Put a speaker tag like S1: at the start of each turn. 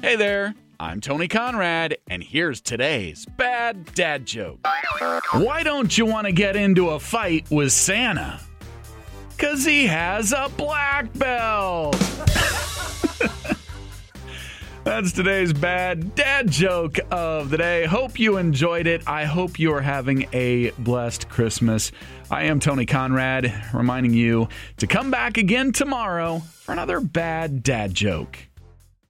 S1: Hey there, I'm Tony Conrad, and here's today's bad dad joke. Why don't you want to get into a fight with Santa? Because he has a black belt. That's today's bad dad joke of the day. Hope you enjoyed it. I hope you are having a blessed Christmas. I am Tony Conrad, reminding you to come back again tomorrow for another bad dad joke.